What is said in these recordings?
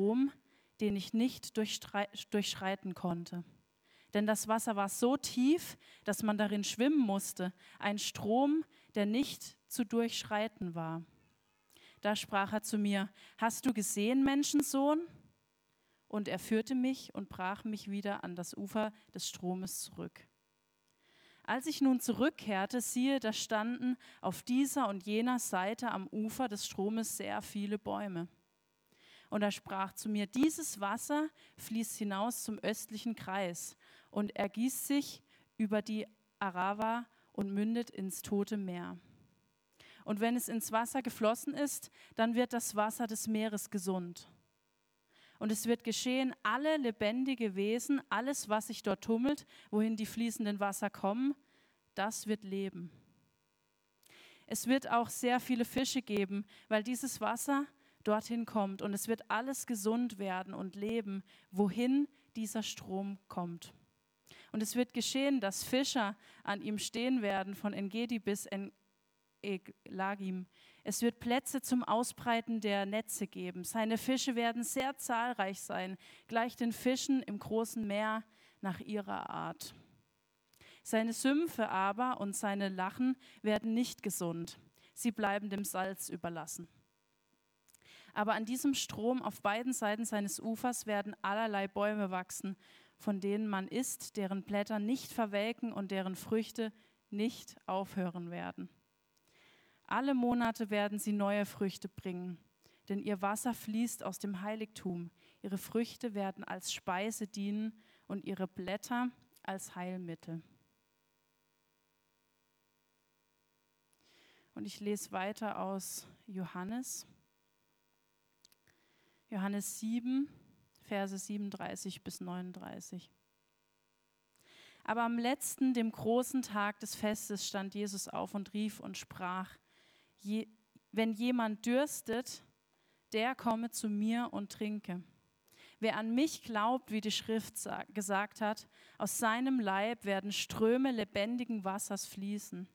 Strom, den ich nicht durchschreiten konnte. Denn das Wasser war so tief, dass man darin schwimmen musste, ein Strom, der nicht zu durchschreiten war. Da sprach er zu mir, hast du gesehen, Menschensohn? Und er führte mich und brach mich wieder an das Ufer des Stromes zurück. Als ich nun zurückkehrte, siehe, da standen auf dieser und jener Seite am Ufer des Stromes sehr viele Bäume. Und er sprach zu mir, dieses Wasser fließt hinaus zum östlichen Kreis und ergießt sich über die Arava und mündet ins Tote Meer. Und wenn es ins Wasser geflossen ist, dann wird das Wasser des Meeres gesund. Und es wird geschehen, alle lebendige Wesen, alles, was sich dort tummelt, wohin die fließenden Wasser kommen, das wird leben. Es wird auch sehr viele Fische geben, weil dieses Wasser dorthin kommt und es wird alles gesund werden und leben, wohin dieser Strom kommt. Und es wird geschehen, dass Fischer an ihm stehen werden, von Engedi bis Lagim. Es wird Plätze zum Ausbreiten der Netze geben. Seine Fische werden sehr zahlreich sein, gleich den Fischen im großen Meer nach ihrer Art. Seine Sümpfe aber und seine Lachen werden nicht gesund. Sie bleiben dem Salz überlassen. Aber an diesem Strom auf beiden Seiten seines Ufers werden allerlei Bäume wachsen, von denen man isst, deren Blätter nicht verwelken und deren Früchte nicht aufhören werden. Alle Monate werden sie neue Früchte bringen, denn ihr Wasser fließt aus dem Heiligtum. Ihre Früchte werden als Speise dienen und ihre Blätter als Heilmittel. Und ich lese weiter aus Johannes. Johannes 7, Verse 37 bis 39. Aber am letzten, dem großen Tag des Festes, stand Jesus auf und rief und sprach, Je, wenn jemand dürstet, der komme zu mir und trinke. Wer an mich glaubt, wie die Schrift gesagt hat, aus seinem Leib werden Ströme lebendigen Wassers fließen.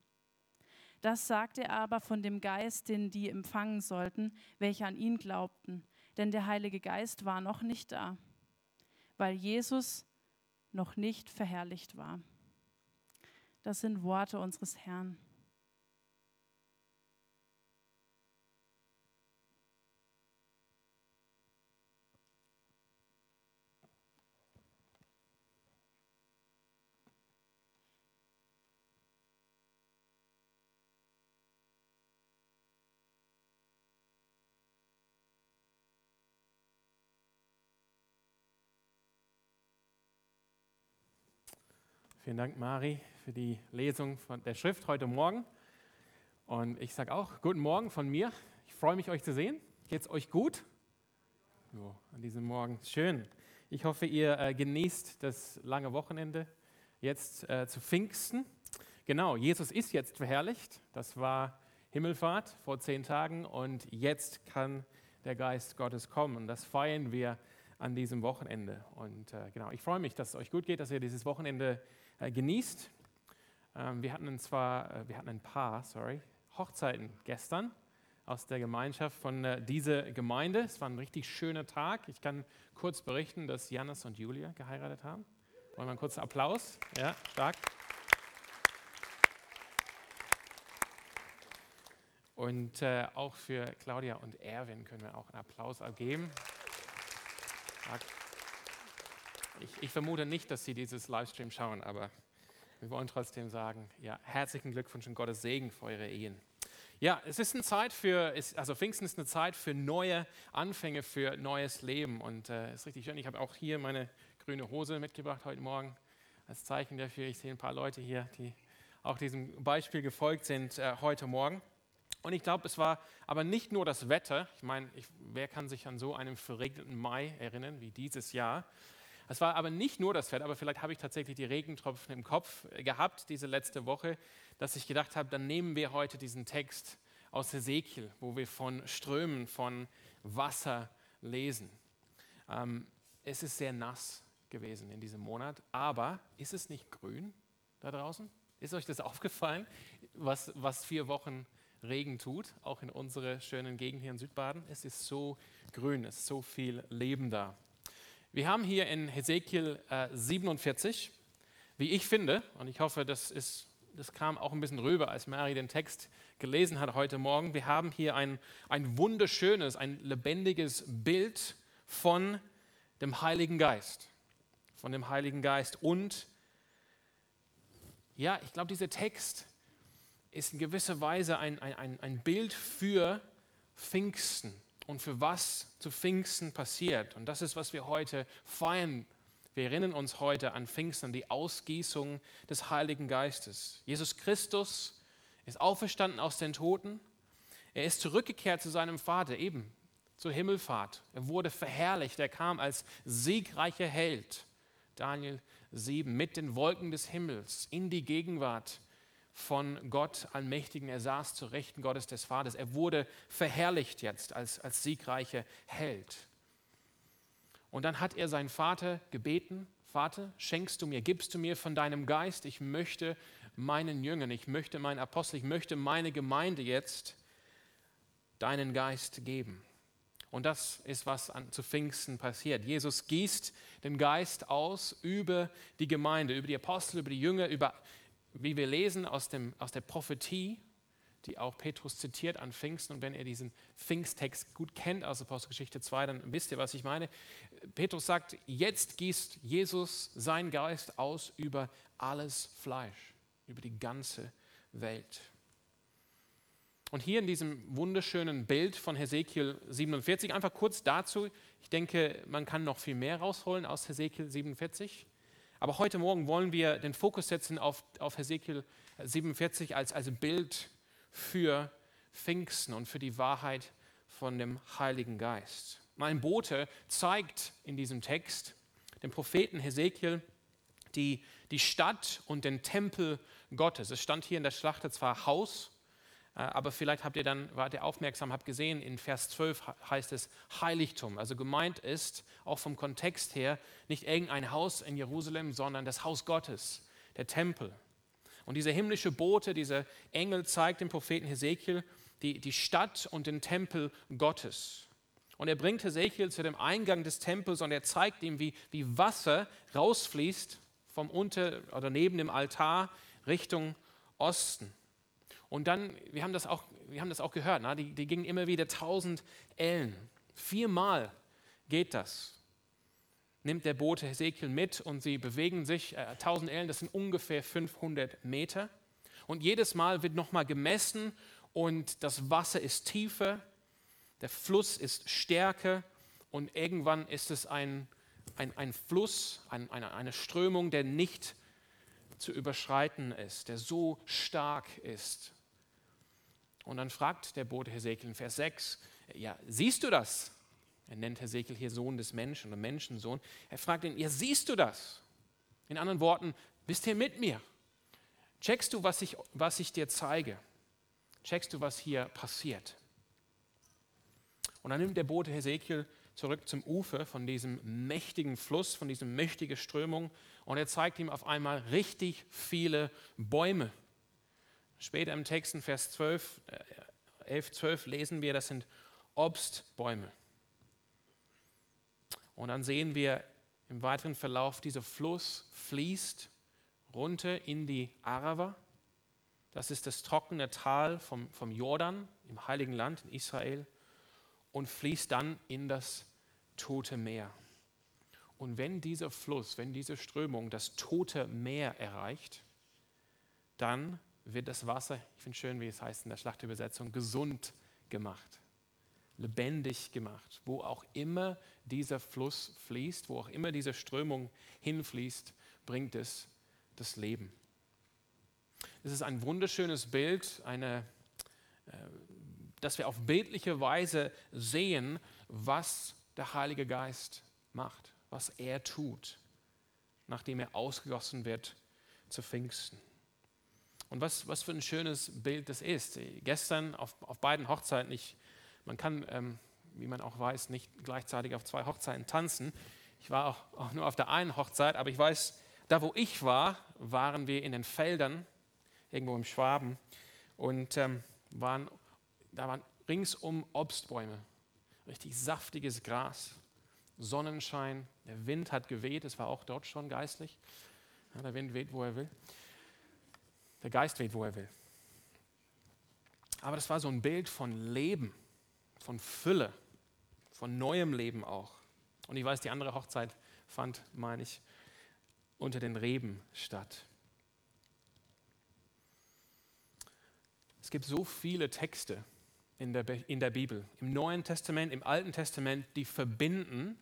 Das sagte er aber von dem Geist, den die empfangen sollten, welche an ihn glaubten. Denn der Heilige Geist war noch nicht da, weil Jesus noch nicht verherrlicht war. Das sind Worte unseres Herrn. Vielen Dank, Mari, für die Lesung der Schrift heute Morgen. Und ich sage auch guten Morgen von mir. Ich freue mich, euch zu sehen. Geht es euch gut? So, an diesem Morgen. Schön. Ich hoffe, ihr äh, genießt das lange Wochenende jetzt äh, zu Pfingsten. Genau, Jesus ist jetzt verherrlicht. Das war Himmelfahrt vor zehn Tagen und jetzt kann der Geist Gottes kommen. Und das feiern wir an diesem Wochenende. Und äh, genau, ich freue mich, dass es euch gut geht, dass ihr dieses Wochenende äh, genießt. Ähm, wir hatten zwar, äh, wir hatten ein paar, sorry, Hochzeiten gestern aus der Gemeinschaft von äh, dieser Gemeinde. Es war ein richtig schöner Tag. Ich kann kurz berichten, dass Janis und Julia geheiratet haben. Wollen wir einen kurzen Applaus? Ja, stark. Und auch für Claudia und Erwin können wir auch einen Applaus abgeben. Stark. Ich, ich, vermute nicht, dass Sie dieses Livestream schauen, aber wir wollen trotzdem sagen, ja, herzlichen Glückwunsch und Gottes Segen für eure Ehen. Ja, es ist eine Zeit für, also Pfingsten ist eine Zeit für neue Anfänge, für neues Leben. Und es äh, ist richtig schön. Ich habe auch hier meine grüne Hose mitgebracht heute Morgen als Zeichen dafür. Ich sehe ein paar Leute hier, die auch diesem Beispiel gefolgt sind äh, heute Morgen. Und ich glaube, es war aber nicht nur das Wetter. Ich meine, wer kann sich an so einen verregneten Mai erinnern wie dieses Jahr? Es war aber nicht nur das Fett, aber vielleicht habe ich tatsächlich die Regentropfen im Kopf gehabt diese letzte Woche, dass ich gedacht habe, dann nehmen wir heute diesen Text aus Ezekiel, wo wir von Strömen von Wasser lesen. Ähm, es ist sehr nass gewesen in diesem Monat, aber ist es nicht grün da draußen? Ist euch das aufgefallen, was, was vier Wochen Regen tut, auch in unserer schönen Gegend hier in Südbaden? Es ist so grün, es ist so viel Leben da. Wir haben hier in Hesekiel äh, 47, wie ich finde, und ich hoffe, das, ist, das kam auch ein bisschen rüber, als Mary den Text gelesen hat heute Morgen, wir haben hier ein, ein wunderschönes, ein lebendiges Bild von dem Heiligen Geist. Von dem Heiligen Geist. Und ja, ich glaube, dieser Text ist in gewisser Weise ein, ein, ein Bild für Pfingsten und für was zu Pfingsten passiert. Und das ist, was wir heute feiern. Wir erinnern uns heute an Pfingsten, die Ausgießung des Heiligen Geistes. Jesus Christus ist auferstanden aus den Toten. Er ist zurückgekehrt zu seinem Vater, eben zur Himmelfahrt. Er wurde verherrlicht. Er kam als siegreicher Held. Daniel 7 mit den Wolken des Himmels in die Gegenwart von Gott Allmächtigen. Er saß zur Rechten Gottes des Vaters. Er wurde verherrlicht jetzt als, als siegreicher Held. Und dann hat er seinen Vater gebeten, Vater, schenkst du mir, gibst du mir von deinem Geist, ich möchte meinen Jüngern, ich möchte meinen Apostel, ich möchte meine Gemeinde jetzt deinen Geist geben. Und das ist, was an, zu Pfingsten passiert. Jesus gießt den Geist aus über die Gemeinde, über die Apostel, über die Jünger, über, wie wir lesen aus, dem, aus der Prophetie, die auch Petrus zitiert an Pfingsten. Und wenn ihr diesen Pfingsttext gut kennt aus Apostelgeschichte 2, dann wisst ihr, was ich meine. Petrus sagt, jetzt gießt Jesus seinen Geist aus über alles Fleisch, über die ganze Welt. Und hier in diesem wunderschönen Bild von Hesekiel 47, einfach kurz dazu, ich denke, man kann noch viel mehr rausholen aus Hesekiel 47. Aber heute Morgen wollen wir den Fokus setzen auf, auf Hesekiel 47 als, als Bild für Pfingsten und für die Wahrheit von dem Heiligen Geist. Mein Bote zeigt in diesem Text dem Propheten Hesekiel die, die Stadt und den Tempel Gottes. Es stand hier in der Schlacht zwar Haus, aber vielleicht habt ihr dann, wart ihr aufmerksam, habt gesehen, in Vers 12 heißt es Heiligtum. Also gemeint ist, auch vom Kontext her, nicht irgendein Haus in Jerusalem, sondern das Haus Gottes, der Tempel. Und dieser himmlische Bote, dieser Engel zeigt dem Propheten Hesekiel die, die Stadt und den Tempel Gottes. Und er bringt Hesekiel zu dem Eingang des Tempels und er zeigt ihm, wie, wie Wasser rausfließt vom unter oder neben dem Altar Richtung Osten. Und dann, wir haben das auch, wir haben das auch gehört, na, die, die gingen immer wieder 1000 Ellen. Viermal geht das. Nimmt der Bote Hesekiel mit und sie bewegen sich, äh, 1000 Ellen, das sind ungefähr 500 Meter. Und jedes Mal wird nochmal gemessen und das Wasser ist tiefer, der Fluss ist stärker und irgendwann ist es ein, ein, ein Fluss, ein, eine, eine Strömung, der nicht zu überschreiten ist, der so stark ist, und dann fragt der Bote Hesekiel in Vers 6, ja, siehst du das? Er nennt Hesekiel hier Sohn des Menschen oder Menschensohn. Er fragt ihn, ja, siehst du das? In anderen Worten, bist hier mit mir? Checkst du, was ich, was ich dir zeige? Checkst du, was hier passiert? Und dann nimmt der Bote Hesekiel zurück zum Ufer von diesem mächtigen Fluss, von dieser mächtigen Strömung und er zeigt ihm auf einmal richtig viele Bäume Später im Text in Vers 12, 11, 12 lesen wir, das sind Obstbäume. Und dann sehen wir im weiteren Verlauf, dieser Fluss fließt runter in die Arava. Das ist das trockene Tal vom, vom Jordan im Heiligen Land in Israel und fließt dann in das Tote Meer. Und wenn dieser Fluss, wenn diese Strömung das Tote Meer erreicht, dann wird das Wasser, ich finde schön, wie es heißt in der Schlachtübersetzung, gesund gemacht, lebendig gemacht. Wo auch immer dieser Fluss fließt, wo auch immer diese Strömung hinfließt, bringt es das Leben. Es ist ein wunderschönes Bild, eine, äh, dass wir auf bildliche Weise sehen, was der Heilige Geist macht, was er tut, nachdem er ausgegossen wird zu Pfingsten. Und was, was für ein schönes Bild das ist. Gestern auf, auf beiden Hochzeiten, ich, man kann, ähm, wie man auch weiß, nicht gleichzeitig auf zwei Hochzeiten tanzen. Ich war auch, auch nur auf der einen Hochzeit, aber ich weiß, da wo ich war, waren wir in den Feldern, irgendwo im Schwaben, und ähm, waren, da waren ringsum Obstbäume. richtig saftiges Gras, Sonnenschein, der Wind hat geweht, es war auch dort schon geistlich. Ja, der Wind weht, wo er will. Der Geist weht, wo er will. Aber das war so ein Bild von Leben, von Fülle, von neuem Leben auch. Und ich weiß, die andere Hochzeit fand, meine ich, unter den Reben statt. Es gibt so viele Texte in der, in der Bibel, im Neuen Testament, im Alten Testament, die verbinden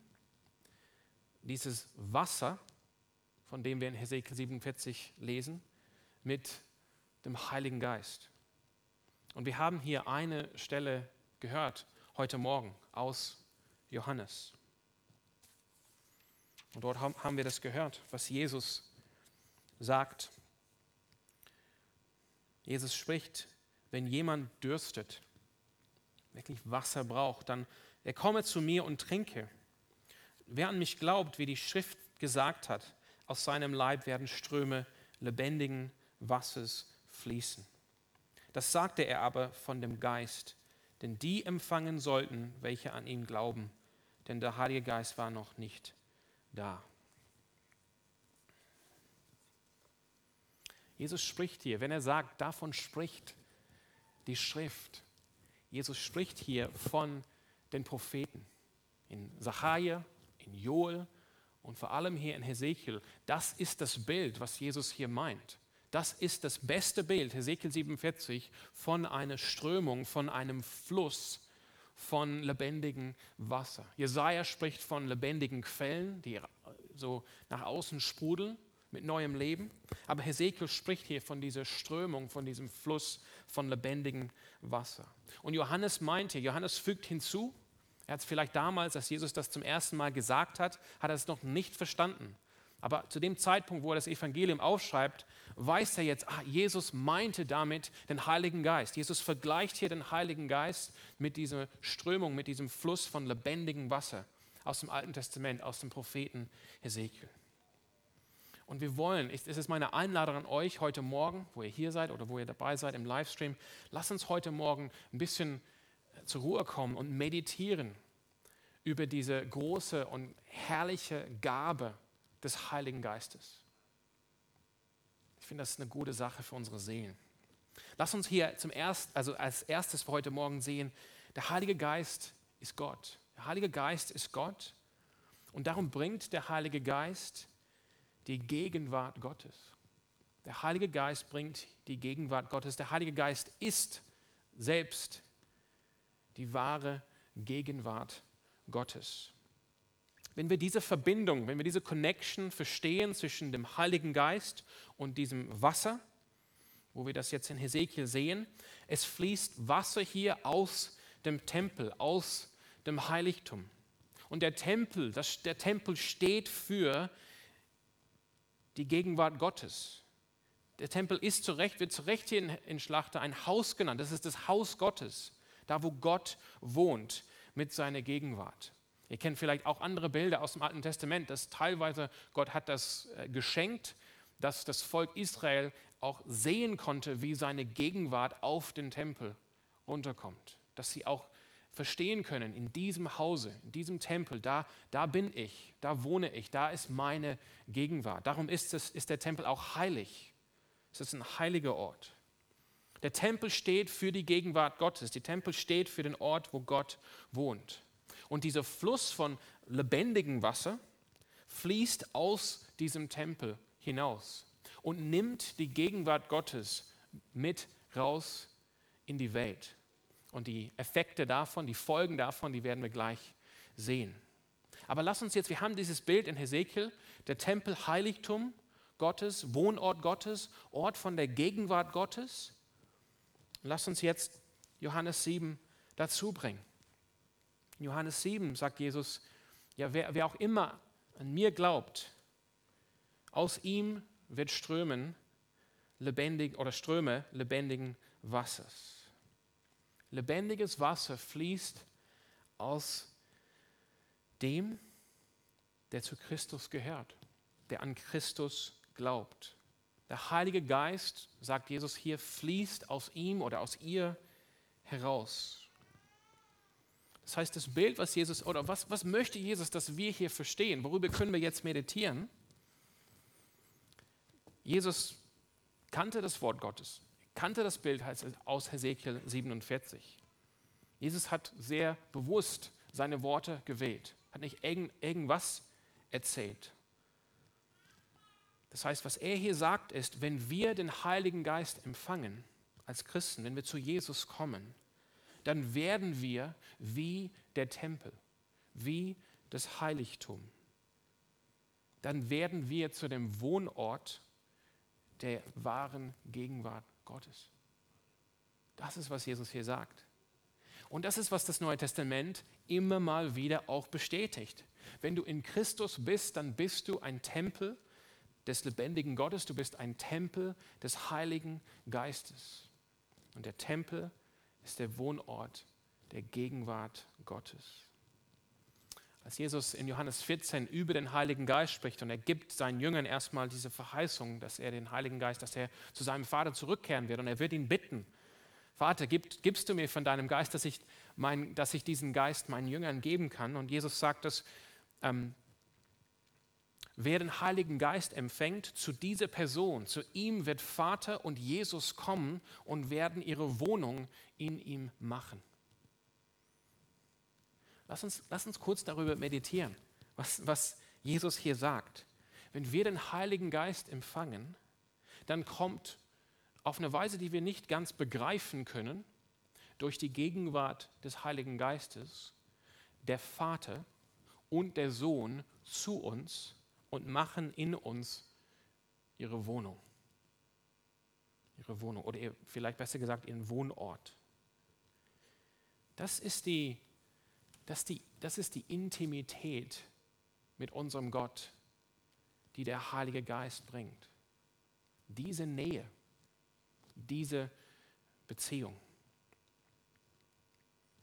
dieses Wasser, von dem wir in Hesekiel 47 lesen, mit dem Heiligen Geist. Und wir haben hier eine Stelle gehört heute Morgen aus Johannes. Und dort haben wir das gehört, was Jesus sagt. Jesus spricht, wenn jemand dürstet, wirklich Wasser braucht, dann er komme zu mir und trinke. Wer an mich glaubt, wie die Schrift gesagt hat, aus seinem Leib werden Ströme lebendigen Wassers fließen. Das sagte er aber von dem Geist, denn die empfangen sollten, welche an ihn glauben, denn der Heilige Geist war noch nicht da. Jesus spricht hier, wenn er sagt, davon spricht die Schrift. Jesus spricht hier von den Propheten. In Zachariah, in Joel und vor allem hier in Hesekiel. Das ist das Bild, was Jesus hier meint. Das ist das beste Bild, Hesekiel 47, von einer Strömung, von einem Fluss von lebendigem Wasser. Jesaja spricht von lebendigen Quellen, die so nach außen sprudeln mit neuem Leben. Aber Hesekiel spricht hier von dieser Strömung, von diesem Fluss von lebendigem Wasser. Und Johannes meinte, Johannes fügt hinzu, er hat es vielleicht damals, als Jesus das zum ersten Mal gesagt hat, hat er es noch nicht verstanden. Aber zu dem Zeitpunkt, wo er das Evangelium aufschreibt, weiß er jetzt, ah, Jesus meinte damit den Heiligen Geist. Jesus vergleicht hier den Heiligen Geist mit dieser Strömung, mit diesem Fluss von lebendigem Wasser aus dem Alten Testament, aus dem Propheten Hesekiel. Und wir wollen, es ist meine Einladung an euch heute Morgen, wo ihr hier seid oder wo ihr dabei seid im Livestream, lasst uns heute Morgen ein bisschen zur Ruhe kommen und meditieren über diese große und herrliche Gabe des Heiligen Geistes. Ich finde, das ist eine gute Sache für unsere Seelen. Lass uns hier zum erst, also als erstes für heute Morgen sehen, der Heilige Geist ist Gott. Der Heilige Geist ist Gott und darum bringt der Heilige Geist die Gegenwart Gottes. Der Heilige Geist bringt die Gegenwart Gottes. Der Heilige Geist ist selbst die wahre Gegenwart Gottes. Wenn wir diese Verbindung, wenn wir diese Connection verstehen zwischen dem Heiligen Geist und diesem Wasser, wo wir das jetzt in Hesekiel sehen, es fließt Wasser hier aus dem Tempel, aus dem Heiligtum. Und der Tempel, das, der Tempel steht für die Gegenwart Gottes. Der Tempel ist zu Recht, wird zu Recht hier in, in Schlachter ein Haus genannt. Das ist das Haus Gottes, da wo Gott wohnt mit seiner Gegenwart. Ihr kennt vielleicht auch andere Bilder aus dem Alten Testament, dass teilweise Gott hat das äh, geschenkt, dass das Volk Israel auch sehen konnte, wie seine Gegenwart auf den Tempel runterkommt. Dass sie auch verstehen können, in diesem Hause, in diesem Tempel, da, da bin ich, da wohne ich, da ist meine Gegenwart. Darum ist, es, ist der Tempel auch heilig. Es ist ein heiliger Ort. Der Tempel steht für die Gegenwart Gottes. Der Tempel steht für den Ort, wo Gott wohnt. Und dieser Fluss von lebendigem Wasser fließt aus diesem Tempel hinaus und nimmt die Gegenwart Gottes mit raus in die Welt. Und die Effekte davon, die Folgen davon, die werden wir gleich sehen. Aber lass uns jetzt, wir haben dieses Bild in Hesekiel, der Tempel Heiligtum Gottes, Wohnort Gottes, Ort von der Gegenwart Gottes. Lass uns jetzt Johannes 7 dazu bringen. In Johannes 7 sagt Jesus, ja, wer, wer auch immer an mir glaubt, aus ihm wird strömen lebendig oder Ströme lebendigen Wassers. Lebendiges Wasser fließt aus dem, der zu Christus gehört, der an Christus glaubt. Der Heilige Geist, sagt Jesus hier, fließt aus ihm oder aus ihr heraus. Das heißt, das Bild, was Jesus, oder was, was möchte Jesus, dass wir hier verstehen? Worüber können wir jetzt meditieren? Jesus kannte das Wort Gottes, kannte das Bild aus Hesekiel 47. Jesus hat sehr bewusst seine Worte gewählt, hat nicht irgend, irgendwas erzählt. Das heißt, was er hier sagt, ist, wenn wir den Heiligen Geist empfangen als Christen, wenn wir zu Jesus kommen, dann werden wir wie der Tempel, wie das Heiligtum. Dann werden wir zu dem Wohnort der wahren Gegenwart Gottes. Das ist, was Jesus hier sagt. Und das ist, was das Neue Testament immer mal wieder auch bestätigt. Wenn du in Christus bist, dann bist du ein Tempel des lebendigen Gottes, du bist ein Tempel des Heiligen Geistes. Und der Tempel ist der Wohnort der Gegenwart Gottes. Als Jesus in Johannes 14 über den Heiligen Geist spricht und er gibt seinen Jüngern erstmal diese Verheißung, dass er den Heiligen Geist, dass er zu seinem Vater zurückkehren wird und er wird ihn bitten, Vater, gib, gibst du mir von deinem Geist, dass ich, mein, dass ich diesen Geist meinen Jüngern geben kann? Und Jesus sagt, dass ähm, wer den Heiligen Geist empfängt, zu dieser Person, zu ihm wird Vater und Jesus kommen und werden ihre Wohnung in ihm machen. Lass uns, lass uns kurz darüber meditieren, was, was Jesus hier sagt. Wenn wir den Heiligen Geist empfangen, dann kommt auf eine Weise, die wir nicht ganz begreifen können, durch die Gegenwart des Heiligen Geistes, der Vater und der Sohn zu uns und machen in uns ihre Wohnung. Ihre Wohnung oder vielleicht besser gesagt ihren Wohnort. Das ist die das, die, das ist die Intimität mit unserem Gott, die der Heilige Geist bringt. Diese Nähe, diese Beziehung.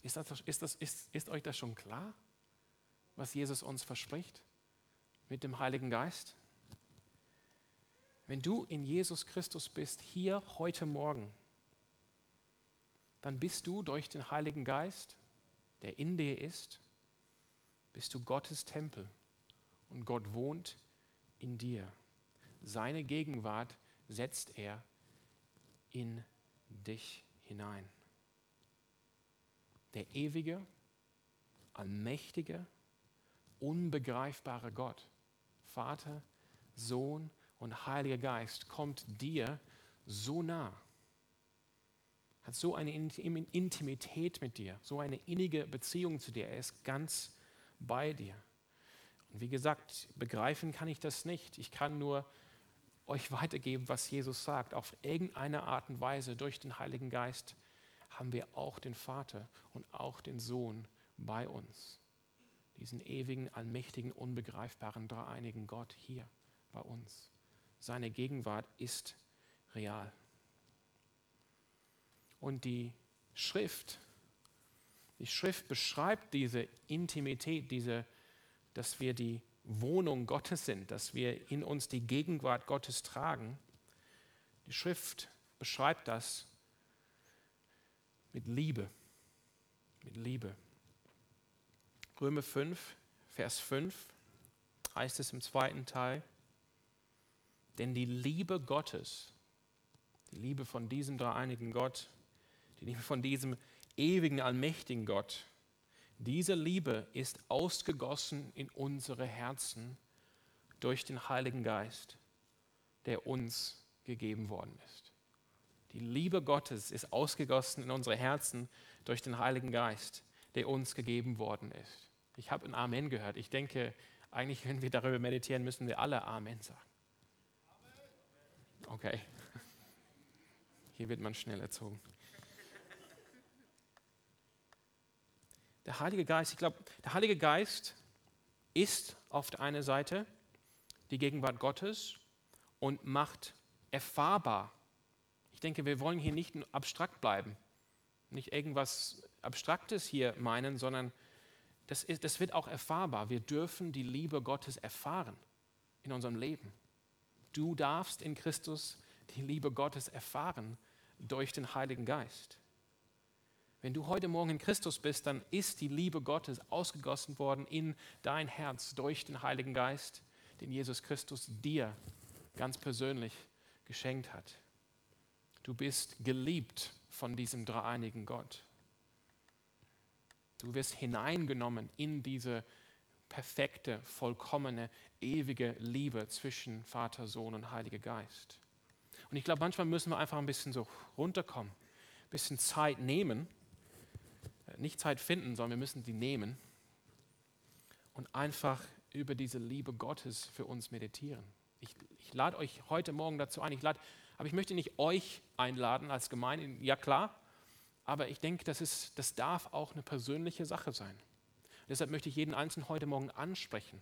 Ist, das, ist, das, ist, ist euch das schon klar, was Jesus uns verspricht mit dem Heiligen Geist? Wenn du in Jesus Christus bist, hier heute Morgen, dann bist du durch den Heiligen Geist der in dir ist, bist du Gottes Tempel und Gott wohnt in dir. Seine Gegenwart setzt er in dich hinein. Der ewige, allmächtige, unbegreifbare Gott, Vater, Sohn und Heiliger Geist kommt dir so nah hat so eine Intimität mit dir, so eine innige Beziehung zu dir. Er ist ganz bei dir. Und wie gesagt, begreifen kann ich das nicht. Ich kann nur euch weitergeben, was Jesus sagt. Auf irgendeine Art und Weise durch den Heiligen Geist haben wir auch den Vater und auch den Sohn bei uns. Diesen ewigen, allmächtigen, unbegreifbaren, dreieinigen Gott hier bei uns. Seine Gegenwart ist real. Und die Schrift, die Schrift beschreibt diese Intimität, diese, dass wir die Wohnung Gottes sind, dass wir in uns die Gegenwart Gottes tragen. Die Schrift beschreibt das mit Liebe. Mit Liebe. Römer 5, Vers 5 heißt es im zweiten Teil, denn die Liebe Gottes, die Liebe von diesem dreieinigen Gott, die Liebe von diesem ewigen, allmächtigen Gott. Diese Liebe ist ausgegossen in unsere Herzen durch den Heiligen Geist, der uns gegeben worden ist. Die Liebe Gottes ist ausgegossen in unsere Herzen durch den Heiligen Geist, der uns gegeben worden ist. Ich habe ein Amen gehört. Ich denke, eigentlich, wenn wir darüber meditieren, müssen wir alle Amen sagen. Okay. Hier wird man schnell erzogen. Der Heilige Geist, ich glaube, der Heilige Geist ist auf der einen Seite die Gegenwart Gottes und macht erfahrbar. Ich denke, wir wollen hier nicht abstrakt bleiben, nicht irgendwas Abstraktes hier meinen, sondern das, ist, das wird auch erfahrbar. Wir dürfen die Liebe Gottes erfahren in unserem Leben. Du darfst in Christus die Liebe Gottes erfahren durch den Heiligen Geist. Wenn du heute Morgen in Christus bist, dann ist die Liebe Gottes ausgegossen worden in dein Herz durch den Heiligen Geist, den Jesus Christus dir ganz persönlich geschenkt hat. Du bist geliebt von diesem dreieinigen Gott. Du wirst hineingenommen in diese perfekte, vollkommene, ewige Liebe zwischen Vater, Sohn und Heiliger Geist. Und ich glaube, manchmal müssen wir einfach ein bisschen so runterkommen, ein bisschen Zeit nehmen nicht Zeit finden, sondern wir müssen sie nehmen und einfach über diese Liebe Gottes für uns meditieren. Ich, ich lade euch heute Morgen dazu ein. Ich lade, aber ich möchte nicht euch einladen als Gemeinde. Ja klar, aber ich denke, das, ist, das darf auch eine persönliche Sache sein. Und deshalb möchte ich jeden Einzelnen heute Morgen ansprechen.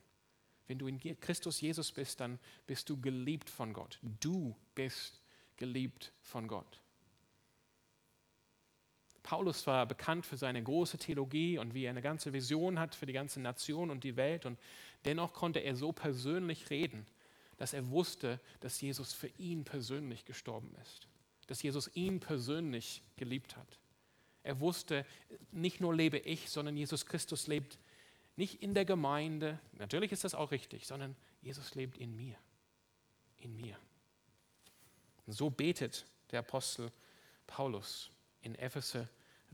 Wenn du in Christus Jesus bist, dann bist du geliebt von Gott. Du bist geliebt von Gott. Paulus war bekannt für seine große Theologie und wie er eine ganze Vision hat für die ganze Nation und die Welt. Und dennoch konnte er so persönlich reden, dass er wusste, dass Jesus für ihn persönlich gestorben ist, dass Jesus ihn persönlich geliebt hat. Er wusste, nicht nur lebe ich, sondern Jesus Christus lebt nicht in der Gemeinde, natürlich ist das auch richtig, sondern Jesus lebt in mir, in mir. Und so betet der Apostel Paulus in Epheser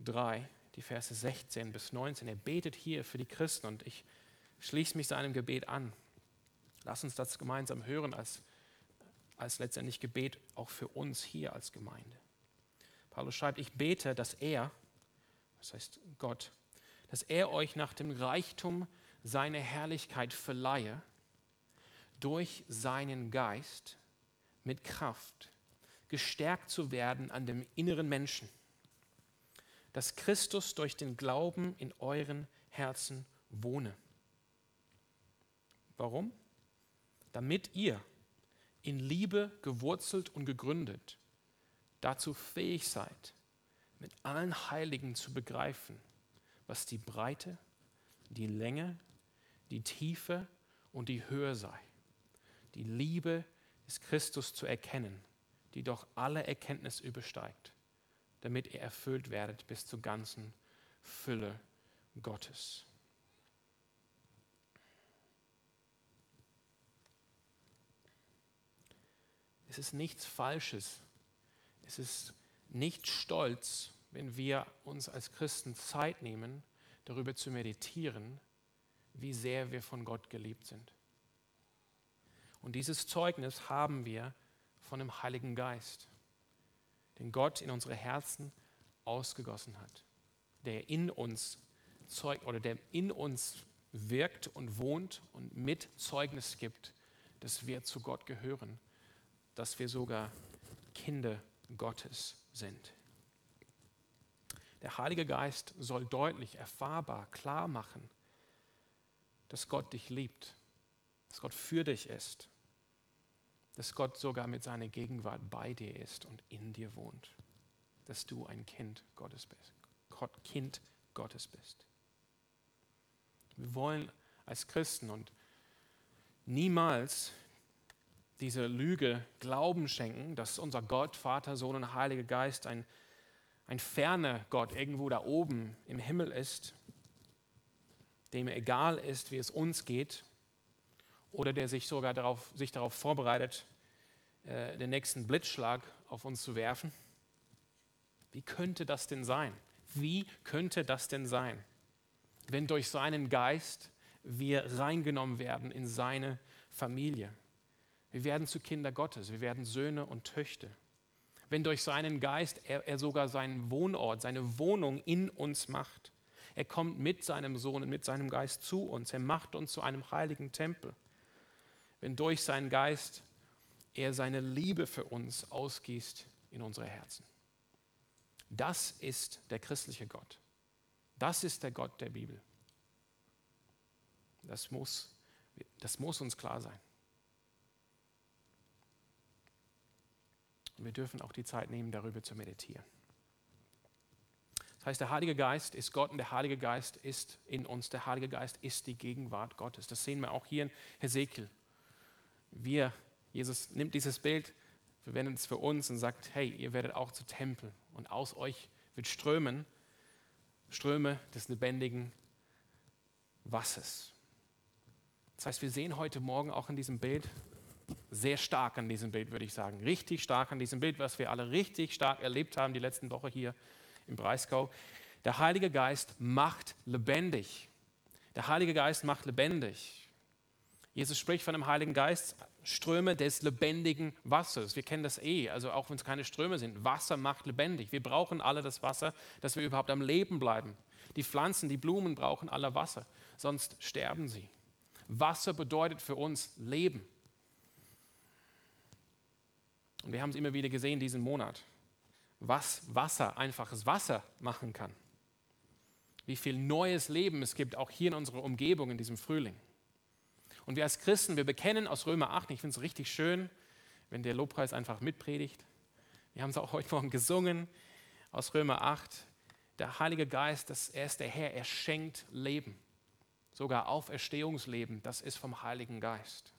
3, die Verse 16 bis 19. Er betet hier für die Christen und ich schließe mich seinem Gebet an. Lass uns das gemeinsam hören als, als letztendlich Gebet auch für uns hier als Gemeinde. Paulus schreibt, ich bete, dass er, das heißt Gott, dass er euch nach dem Reichtum seiner Herrlichkeit verleihe, durch seinen Geist mit Kraft gestärkt zu werden an dem inneren Menschen dass Christus durch den Glauben in euren Herzen wohne. Warum? Damit ihr in Liebe gewurzelt und gegründet dazu fähig seid, mit allen Heiligen zu begreifen, was die Breite, die Länge, die Tiefe und die Höhe sei. Die Liebe des Christus zu erkennen, die doch alle Erkenntnis übersteigt damit ihr erfüllt werdet bis zur ganzen Fülle Gottes. Es ist nichts Falsches. Es ist nicht stolz, wenn wir uns als Christen Zeit nehmen, darüber zu meditieren, wie sehr wir von Gott geliebt sind. Und dieses Zeugnis haben wir von dem Heiligen Geist den Gott in unsere Herzen ausgegossen hat, der in uns zeugt oder der in uns wirkt und wohnt und mit Zeugnis gibt, dass wir zu Gott gehören, dass wir sogar Kinder Gottes sind. Der Heilige Geist soll deutlich, erfahrbar, klar machen, dass Gott dich liebt, dass Gott für dich ist dass Gott sogar mit seiner Gegenwart bei dir ist und in dir wohnt, dass du ein Kind Gottes bist, Gott, Kind Gottes bist. Wir wollen als Christen und niemals diese Lüge Glauben schenken, dass unser Gott, Vater, Sohn und Heiliger Geist ein, ein ferner Gott irgendwo da oben im Himmel ist, dem egal ist, wie es uns geht, oder der sich sogar darauf, sich darauf vorbereitet, äh, den nächsten Blitzschlag auf uns zu werfen? Wie könnte das denn sein? Wie könnte das denn sein, wenn durch seinen Geist wir reingenommen werden in seine Familie? Wir werden zu Kinder Gottes, wir werden Söhne und Töchter. Wenn durch seinen Geist er, er sogar seinen Wohnort, seine Wohnung in uns macht. Er kommt mit seinem Sohn und mit seinem Geist zu uns. Er macht uns zu einem heiligen Tempel wenn durch seinen Geist er seine Liebe für uns ausgießt in unsere Herzen. Das ist der christliche Gott. Das ist der Gott der Bibel. Das muss, das muss uns klar sein. Und wir dürfen auch die Zeit nehmen, darüber zu meditieren. Das heißt, der Heilige Geist ist Gott und der Heilige Geist ist in uns. Der Heilige Geist ist die Gegenwart Gottes. Das sehen wir auch hier in Hesekiel wir, Jesus nimmt dieses Bild, verwendet es für uns und sagt, hey, ihr werdet auch zu Tempel und aus euch wird strömen Ströme des lebendigen Wassers. Das heißt, wir sehen heute Morgen auch in diesem Bild, sehr stark an diesem Bild, würde ich sagen, richtig stark an diesem Bild, was wir alle richtig stark erlebt haben die letzten Woche hier im Breisgau. Der Heilige Geist macht lebendig. Der Heilige Geist macht lebendig. Jesus spricht von dem Heiligen Geist, Ströme des lebendigen Wassers. Wir kennen das eh, also auch wenn es keine Ströme sind. Wasser macht lebendig. Wir brauchen alle das Wasser, dass wir überhaupt am Leben bleiben. Die Pflanzen, die Blumen brauchen alle Wasser, sonst sterben sie. Wasser bedeutet für uns Leben. Und wir haben es immer wieder gesehen diesen Monat, was Wasser, einfaches Wasser machen kann. Wie viel neues Leben es gibt, auch hier in unserer Umgebung in diesem Frühling. Und wir als Christen, wir bekennen aus Römer 8, ich finde es richtig schön, wenn der Lobpreis einfach mitpredigt. Wir haben es auch heute Morgen gesungen aus Römer 8. Der Heilige Geist, das, er ist der Herr, er schenkt Leben. Sogar Auferstehungsleben, das ist vom Heiligen Geist.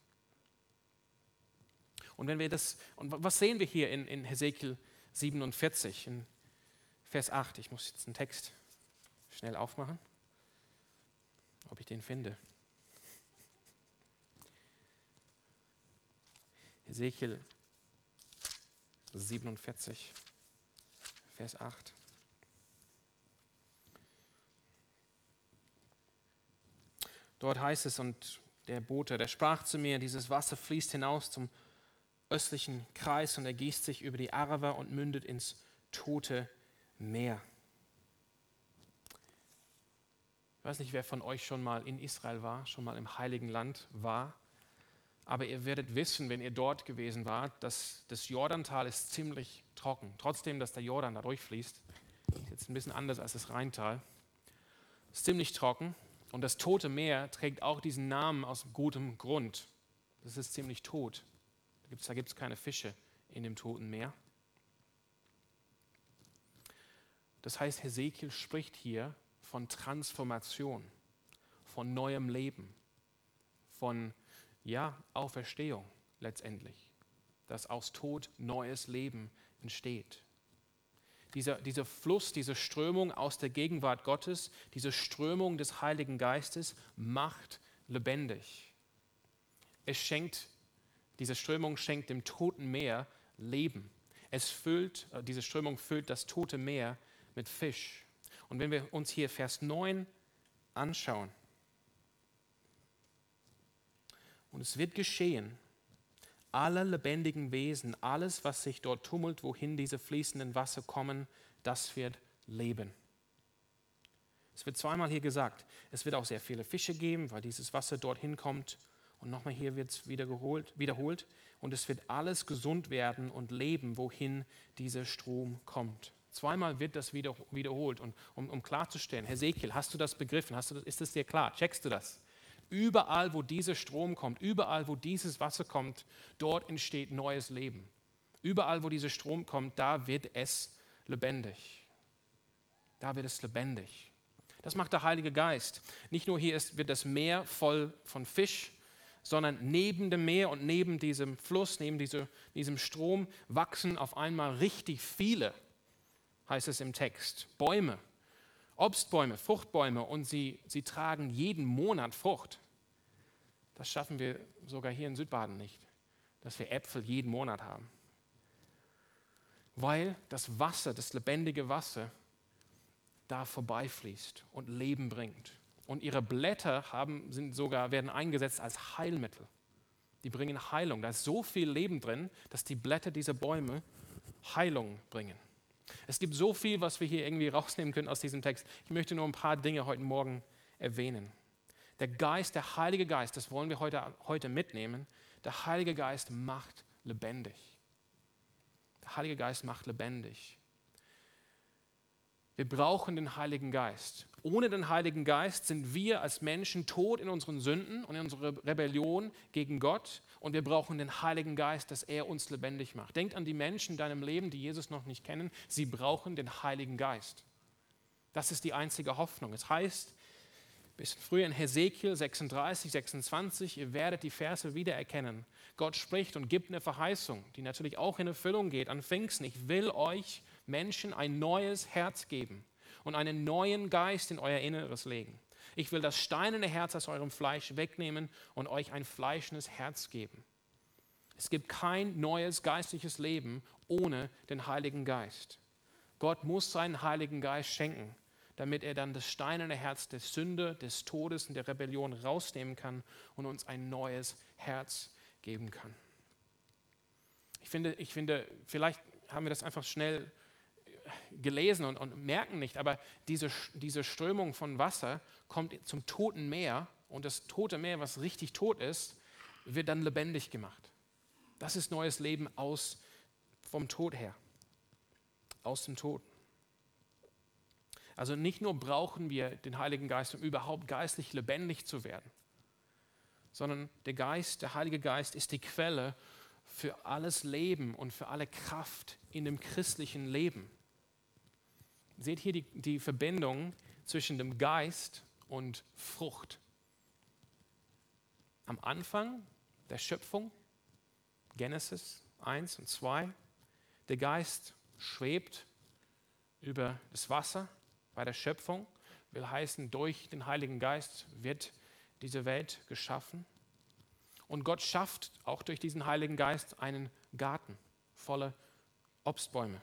Und wenn wir das, und was sehen wir hier in, in Hesekiel 47, in Vers 8? Ich muss jetzt einen Text schnell aufmachen, ob ich den finde. Ezekiel 47, Vers 8. Dort heißt es, und der Bote, der sprach zu mir, dieses Wasser fließt hinaus zum östlichen Kreis und ergießt sich über die Arava und mündet ins tote Meer. Ich weiß nicht, wer von euch schon mal in Israel war, schon mal im heiligen Land war. Aber ihr werdet wissen, wenn ihr dort gewesen wart, dass das Jordantal ist ziemlich trocken. Trotzdem, dass der Jordan da durchfließt. Ist jetzt ein bisschen anders als das Rheintal. Ist ziemlich trocken. Und das Tote Meer trägt auch diesen Namen aus gutem Grund. Das ist ziemlich tot. Da gibt es keine Fische in dem Toten Meer. Das heißt, Hesekiel spricht hier von Transformation, von neuem Leben, von ja, Auferstehung letztendlich, dass aus Tod neues Leben entsteht. Dieser, dieser Fluss, diese Strömung aus der Gegenwart Gottes, diese Strömung des Heiligen Geistes macht lebendig. Es schenkt, diese Strömung schenkt dem toten Meer Leben. Es füllt, äh, diese Strömung füllt das tote Meer mit Fisch. Und wenn wir uns hier Vers 9 anschauen, Und es wird geschehen, alle lebendigen Wesen, alles, was sich dort tummelt, wohin diese fließenden Wasser kommen, das wird leben. Es wird zweimal hier gesagt, es wird auch sehr viele Fische geben, weil dieses Wasser dorthin kommt. Und nochmal hier wird es wiederholt. Und es wird alles gesund werden und leben, wohin dieser Strom kommt. Zweimal wird das wiederholt. Und um, um klarzustellen, Hesekiel, hast du das begriffen? Hast du das, ist es dir klar? Checkst du das? Überall, wo dieser Strom kommt, überall, wo dieses Wasser kommt, dort entsteht neues Leben. Überall, wo dieser Strom kommt, da wird es lebendig. Da wird es lebendig. Das macht der Heilige Geist. Nicht nur hier ist, wird das Meer voll von Fisch, sondern neben dem Meer und neben diesem Fluss, neben diese, diesem Strom wachsen auf einmal richtig viele, heißt es im Text, Bäume, Obstbäume, Fruchtbäume und sie, sie tragen jeden Monat Frucht. Das schaffen wir sogar hier in Südbaden nicht, dass wir Äpfel jeden Monat haben. Weil das Wasser, das lebendige Wasser, da vorbeifließt und Leben bringt. Und ihre Blätter haben, sind sogar, werden eingesetzt als Heilmittel. Die bringen Heilung. Da ist so viel Leben drin, dass die Blätter dieser Bäume Heilung bringen. Es gibt so viel, was wir hier irgendwie rausnehmen können aus diesem Text. Ich möchte nur ein paar Dinge heute Morgen erwähnen. Der Geist, der Heilige Geist, das wollen wir heute, heute mitnehmen. Der Heilige Geist macht lebendig. Der Heilige Geist macht lebendig. Wir brauchen den Heiligen Geist. Ohne den Heiligen Geist sind wir als Menschen tot in unseren Sünden und in unserer Rebellion gegen Gott. Und wir brauchen den Heiligen Geist, dass er uns lebendig macht. Denkt an die Menschen in deinem Leben, die Jesus noch nicht kennen. Sie brauchen den Heiligen Geist. Das ist die einzige Hoffnung. Es heißt, bisschen früher in Hesekiel 36, 26, ihr werdet die Verse wiedererkennen. Gott spricht und gibt eine Verheißung, die natürlich auch in Erfüllung geht an Pfingsten. Ich will euch Menschen ein neues Herz geben und einen neuen Geist in euer Inneres legen. Ich will das steinerne Herz aus eurem Fleisch wegnehmen und euch ein fleischendes Herz geben. Es gibt kein neues geistliches Leben ohne den Heiligen Geist. Gott muss seinen Heiligen Geist schenken, damit er dann das steinerne Herz der Sünde, des Todes und der Rebellion rausnehmen kann und uns ein neues Herz geben kann. Ich finde, ich finde vielleicht haben wir das einfach schnell gelesen und, und merken nicht, aber diese, diese Strömung von Wasser kommt zum toten Meer und das tote Meer, was richtig tot ist, wird dann lebendig gemacht. Das ist neues Leben aus vom Tod her, aus dem Tod. Also nicht nur brauchen wir den Heiligen Geist, um überhaupt geistlich lebendig zu werden, sondern der Geist, der Heilige Geist ist die Quelle für alles Leben und für alle Kraft in dem christlichen Leben. Seht hier die, die Verbindung zwischen dem Geist und Frucht. Am Anfang der Schöpfung, Genesis 1 und 2, der Geist schwebt über das Wasser bei der Schöpfung, will heißen, durch den Heiligen Geist wird diese Welt geschaffen. Und Gott schafft auch durch diesen Heiligen Geist einen Garten voller Obstbäume,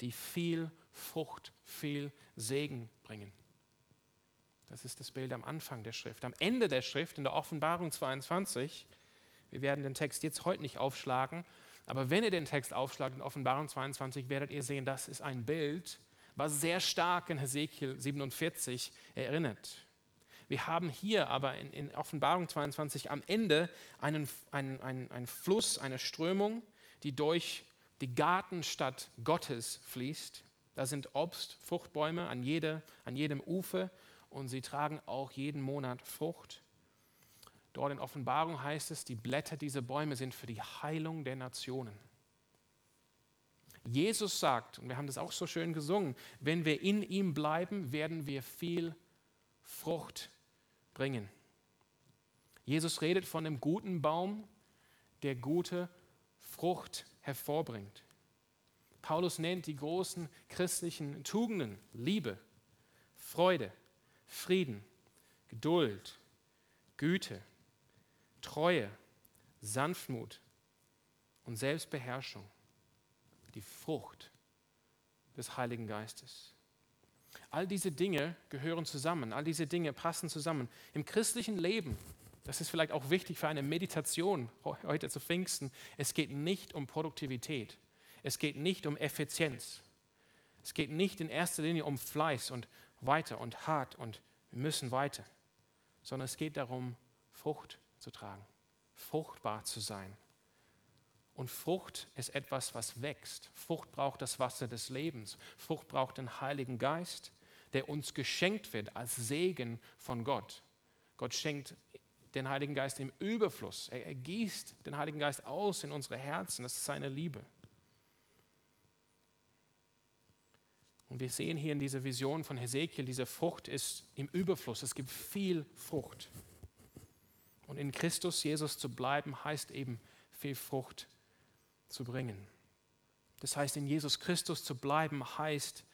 die viel Frucht, viel Segen bringen. Das ist das Bild am Anfang der Schrift. Am Ende der Schrift, in der Offenbarung 22, wir werden den Text jetzt heute nicht aufschlagen, aber wenn ihr den Text aufschlagt in Offenbarung 22, werdet ihr sehen, das ist ein Bild, was sehr stark in Hesekiel 47 erinnert. Wir haben hier aber in, in Offenbarung 22 am Ende einen, einen, einen, einen Fluss, eine Strömung, die durch die Gartenstadt Gottes fließt. Da sind Obst, Fruchtbäume an, jede, an jedem Ufer und sie tragen auch jeden Monat Frucht. Dort in Offenbarung heißt es, die Blätter dieser Bäume sind für die Heilung der Nationen. Jesus sagt, und wir haben das auch so schön gesungen, wenn wir in ihm bleiben, werden wir viel Frucht bringen. Jesus redet von dem guten Baum, der gute Frucht hervorbringt. Paulus nennt die großen christlichen Tugenden Liebe, Freude, Frieden, Geduld, Güte, Treue, Sanftmut und Selbstbeherrschung, die Frucht des Heiligen Geistes. All diese Dinge gehören zusammen, all diese Dinge passen zusammen. Im christlichen Leben, das ist vielleicht auch wichtig für eine Meditation heute zu Pfingsten, es geht nicht um Produktivität, es geht nicht um Effizienz, es geht nicht in erster Linie um Fleiß und weiter und hart und wir müssen weiter, sondern es geht darum, Frucht zu tragen, fruchtbar zu sein. Und Frucht ist etwas, was wächst. Frucht braucht das Wasser des Lebens. Frucht braucht den Heiligen Geist der uns geschenkt wird als Segen von Gott. Gott schenkt den Heiligen Geist im Überfluss. Er, er gießt den Heiligen Geist aus in unsere Herzen. Das ist seine Liebe. Und wir sehen hier in dieser Vision von Hesekiel, diese Frucht ist im Überfluss. Es gibt viel Frucht. Und in Christus Jesus zu bleiben, heißt eben viel Frucht zu bringen. Das heißt, in Jesus Christus zu bleiben, heißt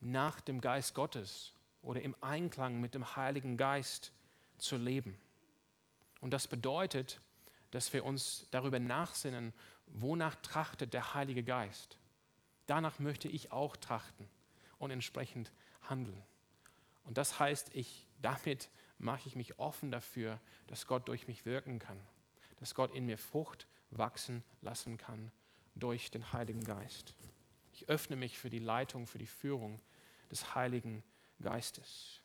nach dem Geist Gottes oder im Einklang mit dem Heiligen Geist zu leben. Und das bedeutet, dass wir uns darüber nachsinnen, wonach trachtet der Heilige Geist. Danach möchte ich auch trachten und entsprechend handeln. Und das heißt, ich, damit mache ich mich offen dafür, dass Gott durch mich wirken kann, dass Gott in mir Frucht wachsen lassen kann durch den Heiligen Geist. Ich öffne mich für die Leitung, für die Führung des Heiligen Geistes.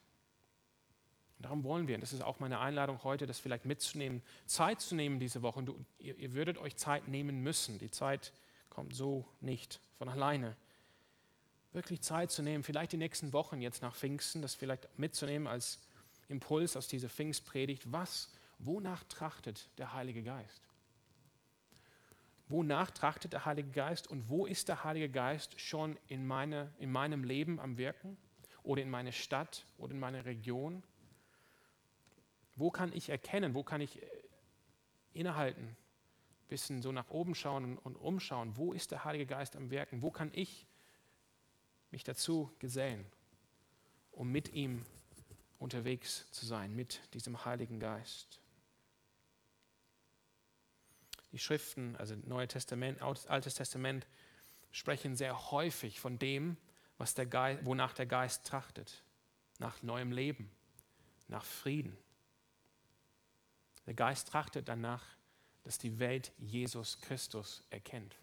Und darum wollen wir, und das ist auch meine Einladung heute, das vielleicht mitzunehmen, Zeit zu nehmen diese Woche. Und du, ihr, ihr würdet euch Zeit nehmen müssen. Die Zeit kommt so nicht von alleine. Wirklich Zeit zu nehmen, vielleicht die nächsten Wochen jetzt nach Pfingsten, das vielleicht mitzunehmen als Impuls aus dieser Pfingstpredigt. Was, wonach trachtet der Heilige Geist? Wonach trachtet der Heilige Geist und wo ist der Heilige Geist schon in, meine, in meinem Leben am Wirken oder in meiner Stadt oder in meiner Region? Wo kann ich erkennen, wo kann ich äh, innehalten, bisschen so nach oben schauen und, und umschauen, wo ist der Heilige Geist am Wirken? Wo kann ich mich dazu gesellen? um mit ihm unterwegs zu sein, mit diesem Heiligen Geist. Die Schriften, also Neues Testament, Altes Testament, sprechen sehr häufig von dem, was der Geist, wonach der Geist trachtet, nach neuem Leben, nach Frieden. Der Geist trachtet danach, dass die Welt Jesus Christus erkennt.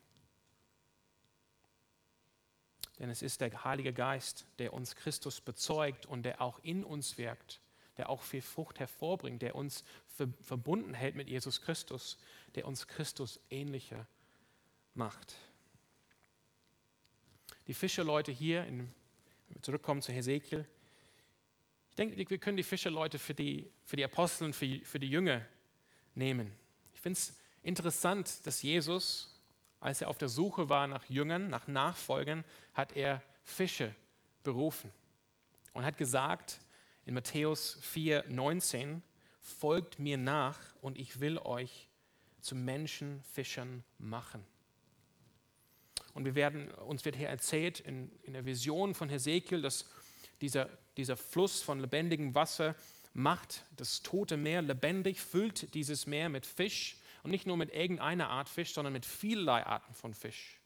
Denn es ist der Heilige Geist, der uns Christus bezeugt und der auch in uns wirkt, der auch viel Frucht hervorbringt, der uns verbunden hält mit Jesus Christus, der uns Christus ähnlicher macht. Die Fischerleute hier, in, wenn wir zurückkommen zu Hesekiel, ich denke, wir können die Fischerleute für die, für die Apostel und für, für die Jünger nehmen. Ich finde es interessant, dass Jesus, als er auf der Suche war nach Jüngern, nach Nachfolgern, hat er Fische berufen und hat gesagt in Matthäus 4, 19, folgt mir nach und ich will euch zu Menschenfischern machen. Und wir werden, uns wird hier erzählt in, in der Vision von Hesekiel, dass dieser, dieser Fluss von lebendigem Wasser macht das tote Meer lebendig, füllt dieses Meer mit Fisch und nicht nur mit irgendeiner Art Fisch, sondern mit vielerlei Arten von Fisch.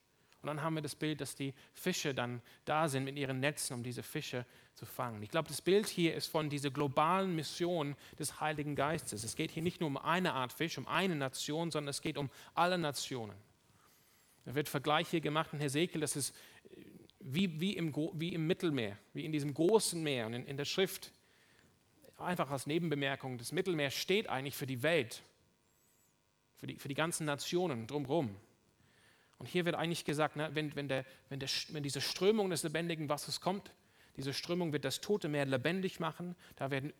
Und dann haben wir das Bild, dass die Fische dann da sind mit ihren Netzen, um diese Fische zu fangen. Ich glaube, das Bild hier ist von dieser globalen Mission des Heiligen Geistes. Es geht hier nicht nur um eine Art Fisch, um eine Nation, sondern es geht um alle Nationen. Da wird Vergleich hier gemacht in Hesekiel, das ist wie, wie, im, wie im Mittelmeer, wie in diesem großen Meer. Und in, in der Schrift, einfach als Nebenbemerkung, das Mittelmeer steht eigentlich für die Welt, für die, für die ganzen Nationen drumherum. Und hier wird eigentlich gesagt, ne, wenn, wenn, der, wenn, der, wenn diese Strömung des lebendigen Wassers kommt, diese Strömung wird das tote Meer lebendig machen. Da werden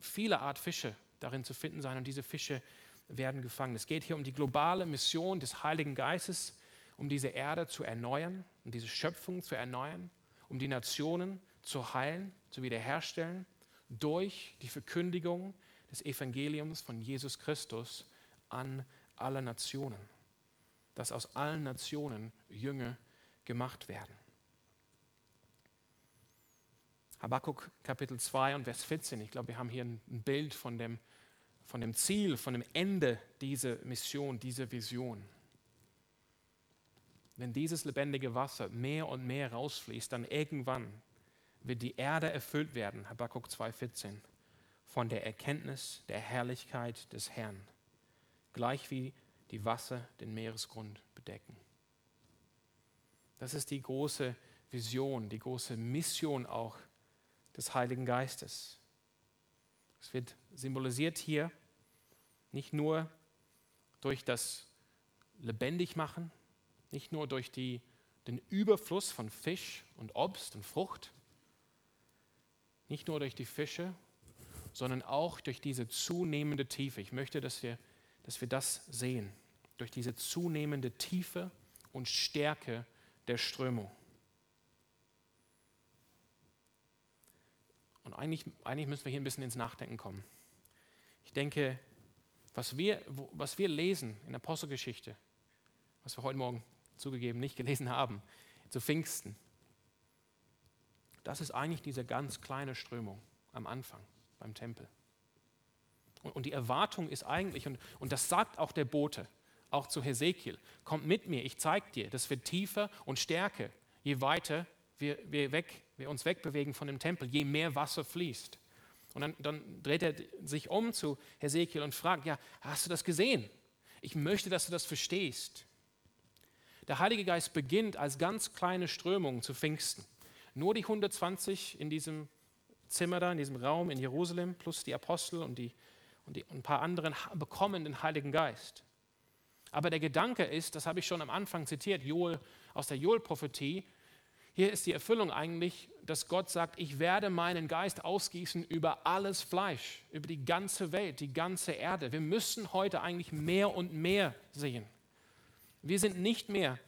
viele Art Fische darin zu finden sein und diese Fische werden gefangen. Es geht hier um die globale Mission des Heiligen Geistes, um diese Erde zu erneuern, um diese Schöpfung zu erneuern, um die Nationen zu heilen, zu wiederherstellen durch die Verkündigung des Evangeliums von Jesus Christus an alle Nationen. Dass aus allen Nationen Jünger gemacht werden. Habakkuk Kapitel 2 und Vers 14. Ich glaube, wir haben hier ein Bild von dem, von dem Ziel, von dem Ende dieser Mission, dieser Vision. Wenn dieses lebendige Wasser mehr und mehr rausfließt, dann irgendwann wird die Erde erfüllt werden, Habakkuk 2,14, von der Erkenntnis der Herrlichkeit des Herrn, gleich wie die Wasser den Meeresgrund bedecken. Das ist die große Vision, die große Mission auch des Heiligen Geistes. Es wird symbolisiert hier nicht nur durch das Lebendigmachen, nicht nur durch die, den Überfluss von Fisch und Obst und Frucht, nicht nur durch die Fische, sondern auch durch diese zunehmende Tiefe. Ich möchte, dass wir, dass wir das sehen, durch diese zunehmende Tiefe und Stärke der Strömung. Und eigentlich, eigentlich müssen wir hier ein bisschen ins Nachdenken kommen. Ich denke, was wir, was wir lesen in der Apostelgeschichte, was wir heute Morgen zugegeben nicht gelesen haben, zu Pfingsten, das ist eigentlich diese ganz kleine Strömung am Anfang beim Tempel. Und, die Erwartung ist eigentlich, und, und das sagt auch der Bote, auch zu Hesekiel, kommt mit mir, ich zeige dir, das wird tiefer und stärker, je weiter wir, wir, weg, wir uns wegbewegen von dem Tempel, je mehr Wasser fließt. Und dann, dann dreht er sich um zu Hesekiel und fragt, ja, hast du das gesehen? Ich möchte, dass du das verstehst. Der Heilige Geist beginnt als ganz kleine Strömung zu Pfingsten. Nur die 120 in diesem Zimmer da, in diesem Raum in Jerusalem, plus die Apostel und, die, und, ein paar anderen bekommen den Heiligen Geist. Aber der Gedanke ist, das habe ich schon am Anfang zitiert, Joel, aus der Joel-Prophetie, hier ist die Erfüllung eigentlich, dass Gott sagt, ich werde meinen Geist ausgießen über alles Fleisch, über die ganze Welt, die ganze Erde. Wir müssen heute eigentlich mehr und mehr sehen. Wir sind nicht mehr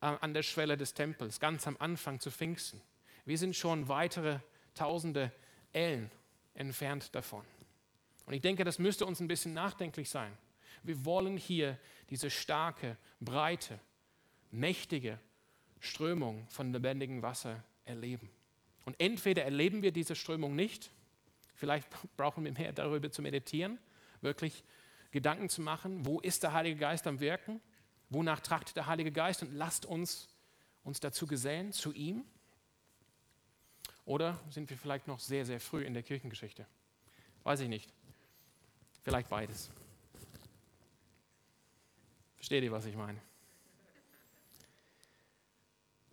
äh, an der Schwelle des Tempels, ganz am Anfang zu Pfingsten. Wir sind schon weitere tausende Ellen entfernt davon. Und ich denke, das müsste uns ein bisschen nachdenklich sein. Wir wollen hier diese starke, breite, mächtige Strömung von lebendigem Wasser erleben. Und entweder erleben wir diese Strömung nicht, vielleicht brauchen wir mehr darüber zu meditieren, wirklich Gedanken zu machen, wo ist der Heilige Geist am Wirken, wonach trachtet der Heilige Geist und lasst uns uns dazu gesellen, zu ihm. Oder sind wir vielleicht noch sehr, sehr früh in der Kirchengeschichte? Weiß ich nicht. Vielleicht beides. Versteht ihr, was ich meine?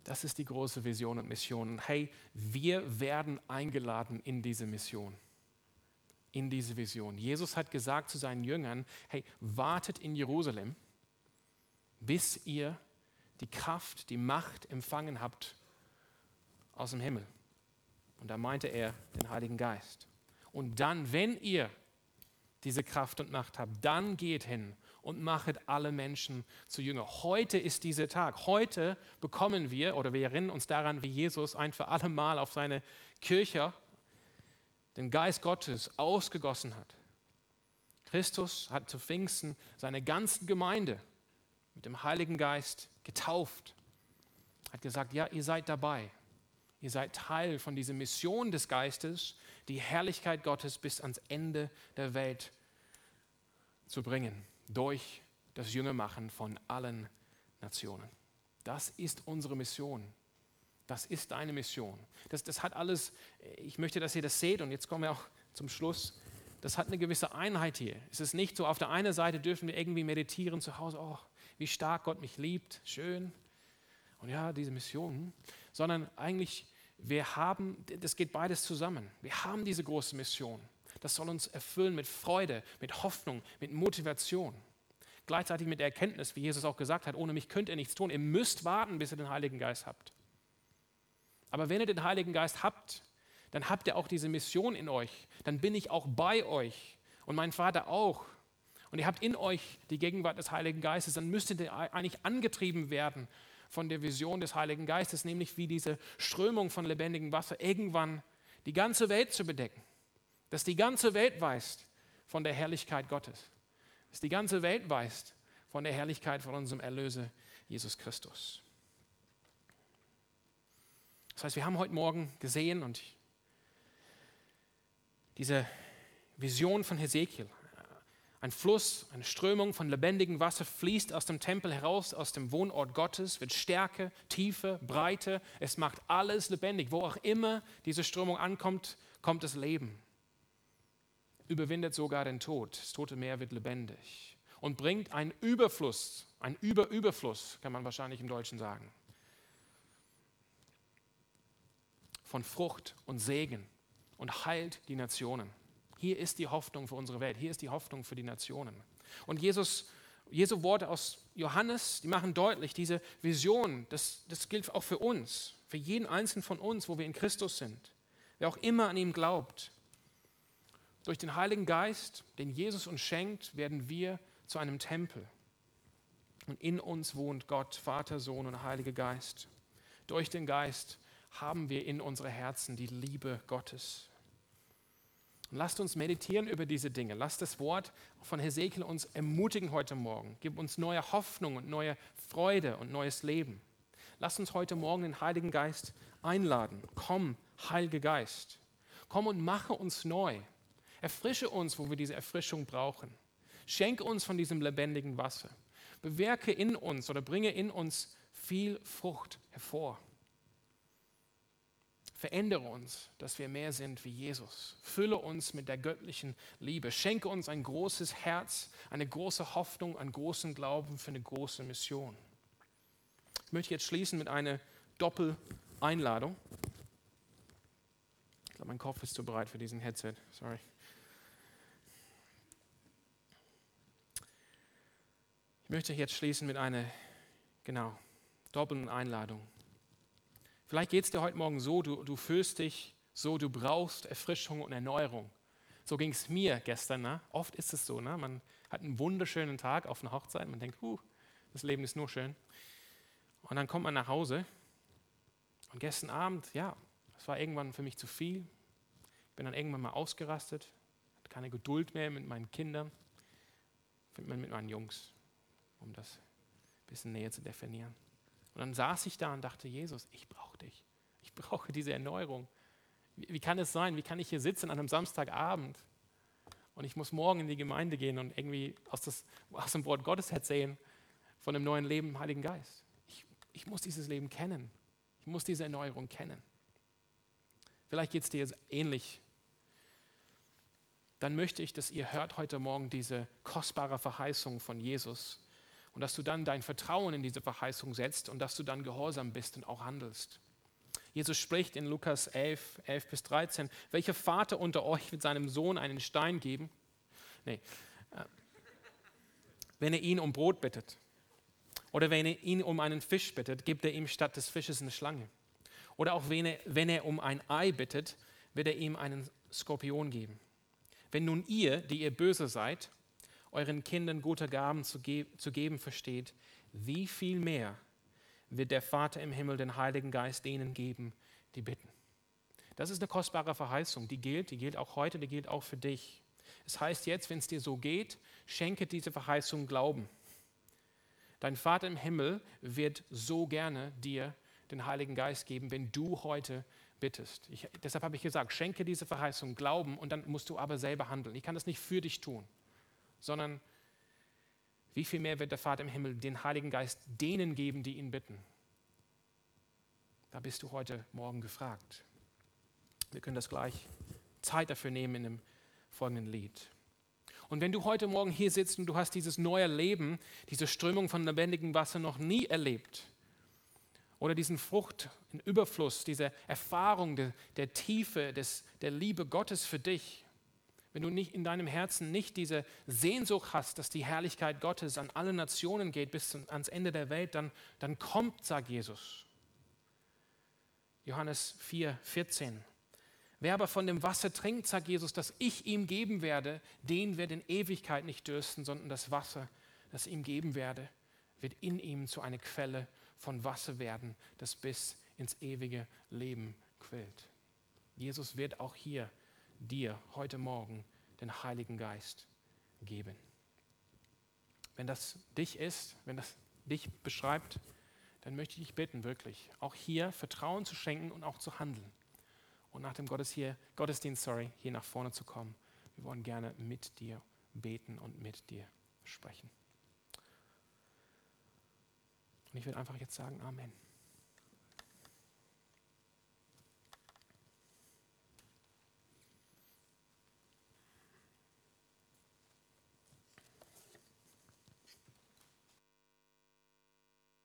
Das ist die große Vision und Mission. Hey, wir werden eingeladen in diese Mission, in diese Vision. Jesus hat gesagt zu seinen Jüngern, hey, wartet in Jerusalem, bis ihr die Kraft, die Macht empfangen habt aus dem Himmel. Und da meinte er den Heiligen Geist. Und dann, wenn ihr diese Kraft und Macht habt, dann geht hin und machet alle Menschen zu Jünger. Heute ist dieser Tag. Heute bekommen wir oder wir erinnern uns daran, wie Jesus ein für alle Mal auf seine Kirche den Geist Gottes ausgegossen hat. Christus hat zu Pfingsten seine ganze Gemeinde mit dem Heiligen Geist getauft. Hat gesagt, ja, ihr seid dabei. Ihr seid Teil von dieser Mission des Geistes, die Herrlichkeit Gottes bis ans Ende der Welt zu bringen, durch das Jüngermachen von allen Nationen. Das ist unsere Mission. Das ist deine Mission. Das, das hat alles, ich möchte, dass ihr das seht und jetzt kommen wir auch zum Schluss. Das hat eine gewisse Einheit hier. Es ist nicht so, auf der einen Seite dürfen wir irgendwie meditieren zu Hause, oh, wie stark Gott mich liebt, schön. Und ja, diese Mission, sondern eigentlich, wir haben, das geht beides zusammen. Wir haben diese große Mission. Das soll uns erfüllen mit Freude, mit Hoffnung, mit Motivation. Gleichzeitig mit der Erkenntnis, wie Jesus auch gesagt hat, ohne mich könnt ihr nichts tun. Ihr müsst warten, bis ihr den Heiligen Geist habt. Aber wenn ihr den Heiligen Geist habt, dann habt ihr auch diese Mission in euch. Dann bin ich auch bei euch und mein Vater auch und ihr habt in euch die Gegenwart des Heiligen Geistes, dann müsstet ihr eigentlich angetrieben werden von der Vision des Heiligen Geistes, nämlich wie diese Strömung von lebendigem Wasser irgendwann die ganze Welt zu bedecken. Dass die ganze Welt weiß von der Herrlichkeit Gottes. Dass die ganze Welt weiß von der Herrlichkeit von unserem Erlöser Jesus Christus. Das heißt, wir haben heute Morgen gesehen und diese Vision von Hesekiel, ein Fluss, eine Strömung von lebendigem Wasser fließt aus dem Tempel heraus, aus dem Wohnort Gottes, wird Stärke, Tiefe, Breite. Es macht alles lebendig. Wo auch immer diese Strömung ankommt, kommt das Leben. Überwindet sogar den Tod. Das tote Meer wird lebendig und bringt einen Überfluss, ein Überüberfluss, kann man wahrscheinlich im Deutschen sagen, von Frucht und Segen und heilt die Nationen. Hier ist die Hoffnung für unsere Welt. Hier ist die Hoffnung für die Nationen. Und Jesus, Jesu Worte aus Johannes, die machen deutlich, diese Vision, das, das gilt auch für uns, für jeden einzelnen von uns, wo wir in Christus sind. Wer auch immer an ihm glaubt. Durch den Heiligen Geist, den Jesus uns schenkt, werden wir zu einem Tempel. Und in uns wohnt Gott, Vater, Sohn und Heiliger Geist. Durch den Geist haben wir in unsere Herzen die Liebe Gottes. Und lasst uns meditieren über diese Dinge. Lasst das Wort von Hesekiel uns ermutigen heute Morgen. Gib uns neue Hoffnung und neue Freude und neues Leben. Lasst uns heute Morgen den Heiligen Geist einladen. Komm, Heiliger Geist. Komm und mache uns neu. Erfrische uns, wo wir diese Erfrischung brauchen. Schenke uns von diesem lebendigen Wasser. Bewirke in uns oder bringe in uns viel Frucht hervor. Verändere uns, dass wir mehr sind wie Jesus. Fülle uns mit der göttlichen Liebe. Schenke uns ein großes Herz, eine große Hoffnung, einen großen Glauben für eine große Mission. Ich möchte jetzt schließen mit einer Doppel-Einladung. Ich glaube, mein Kopf ist zu breit für diesen Headset. Sorry. Ich möchte jetzt schließen mit einer, genau, doppelten Einladung. Vielleicht geht es dir heute Morgen so, du, du fühlst dich so, du brauchst Erfrischung und Erneuerung. So ging es mir gestern. Ne? Oft ist es so, ne? man hat einen wunderschönen Tag auf einer Hochzeit, man denkt, uh, das Leben ist nur schön. Und dann kommt man nach Hause und gestern Abend, ja, das war irgendwann für mich zu viel. Ich bin dann irgendwann mal ausgerastet, hatte keine Geduld mehr mit meinen Kindern, mit meinen Jungs, um das ein bisschen näher zu definieren. Und dann saß ich da und dachte, Jesus, ich brauche dich. Ich brauche diese Erneuerung. Wie, kann es sein? Wie kann ich hier sitzen an einem Samstagabend und ich muss morgen in die Gemeinde gehen und irgendwie aus, das, aus dem Wort Gottes erzählen von dem neuen Leben im Heiligen Geist? Ich, ich muss dieses Leben kennen. Ich muss diese Erneuerung kennen. Vielleicht geht es dir ähnlich. Dann möchte ich, dass ihr hört heute Morgen diese kostbare Verheißung von Jesus und dass du dann dein Vertrauen in diese Verheißung setzt und dass du dann gehorsam bist und auch handelst. Jesus spricht in Lukas 11, 11 bis 13, welcher Vater unter euch wird seinem Sohn einen Stein geben? Nee. Äh, wenn er ihn um Brot bittet. Oder wenn er ihn um einen Fisch bittet, gibt er ihm statt des Fisches eine Schlange. Oder auch wenn er, wenn er um ein Ei bittet, wird er ihm einen Skorpion geben. Wenn nun ihr, die ihr böse seid, euren Kindern gute Gaben zu, ge zu geben versteht, wie viel mehr wird der Vater im Himmel den Heiligen Geist denen geben, die bitten. Das ist eine kostbare Verheißung, die gilt, die gilt auch heute, die gilt auch für dich. Es heißt jetzt, wenn es dir so geht, schenke diese Verheißung Glauben. Dein Vater im Himmel wird so gerne dir den Heiligen Geist geben, wenn du heute bittest. Ich, deshalb habe ich gesagt, schenke diese Verheißung Glauben und dann musst du aber selber handeln. Ich kann das nicht für dich tun sondern wie viel mehr wird der Vater im Himmel den Heiligen Geist denen geben, die ihn bitten? Da bist du heute Morgen gefragt. Wir können das gleich Zeit dafür nehmen in dem folgenden Lied. Und wenn du heute Morgen hier sitzt und du hast dieses neue Leben, diese Strömung von lebendigem Wasser noch nie erlebt, oder diesen Frucht in Überfluss, diese Erfahrung der, der Tiefe des, der Liebe Gottes für dich, wenn du nicht in deinem Herzen nicht diese Sehnsucht hast, dass die Herrlichkeit Gottes an alle Nationen geht bis ans Ende der Welt, dann, dann kommt, sagt Jesus. Johannes 4, 14. Wer aber von dem Wasser trinkt, sagt Jesus, das ich ihm geben werde, den wird in Ewigkeit nicht dürsten, sondern das Wasser, das ihm geben werde, wird in ihm zu einer Quelle von Wasser werden, das bis ins ewige Leben quillt. Jesus wird auch hier dir heute Morgen den Heiligen Geist geben. Wenn das dich ist, wenn das dich beschreibt, dann möchte ich dich bitten, wirklich auch hier Vertrauen zu schenken und auch zu handeln. Und nach dem Gottes hier, Gottesdienst, sorry, hier nach vorne zu kommen. Wir wollen gerne mit dir beten und mit dir sprechen. Und ich will einfach jetzt sagen, Amen.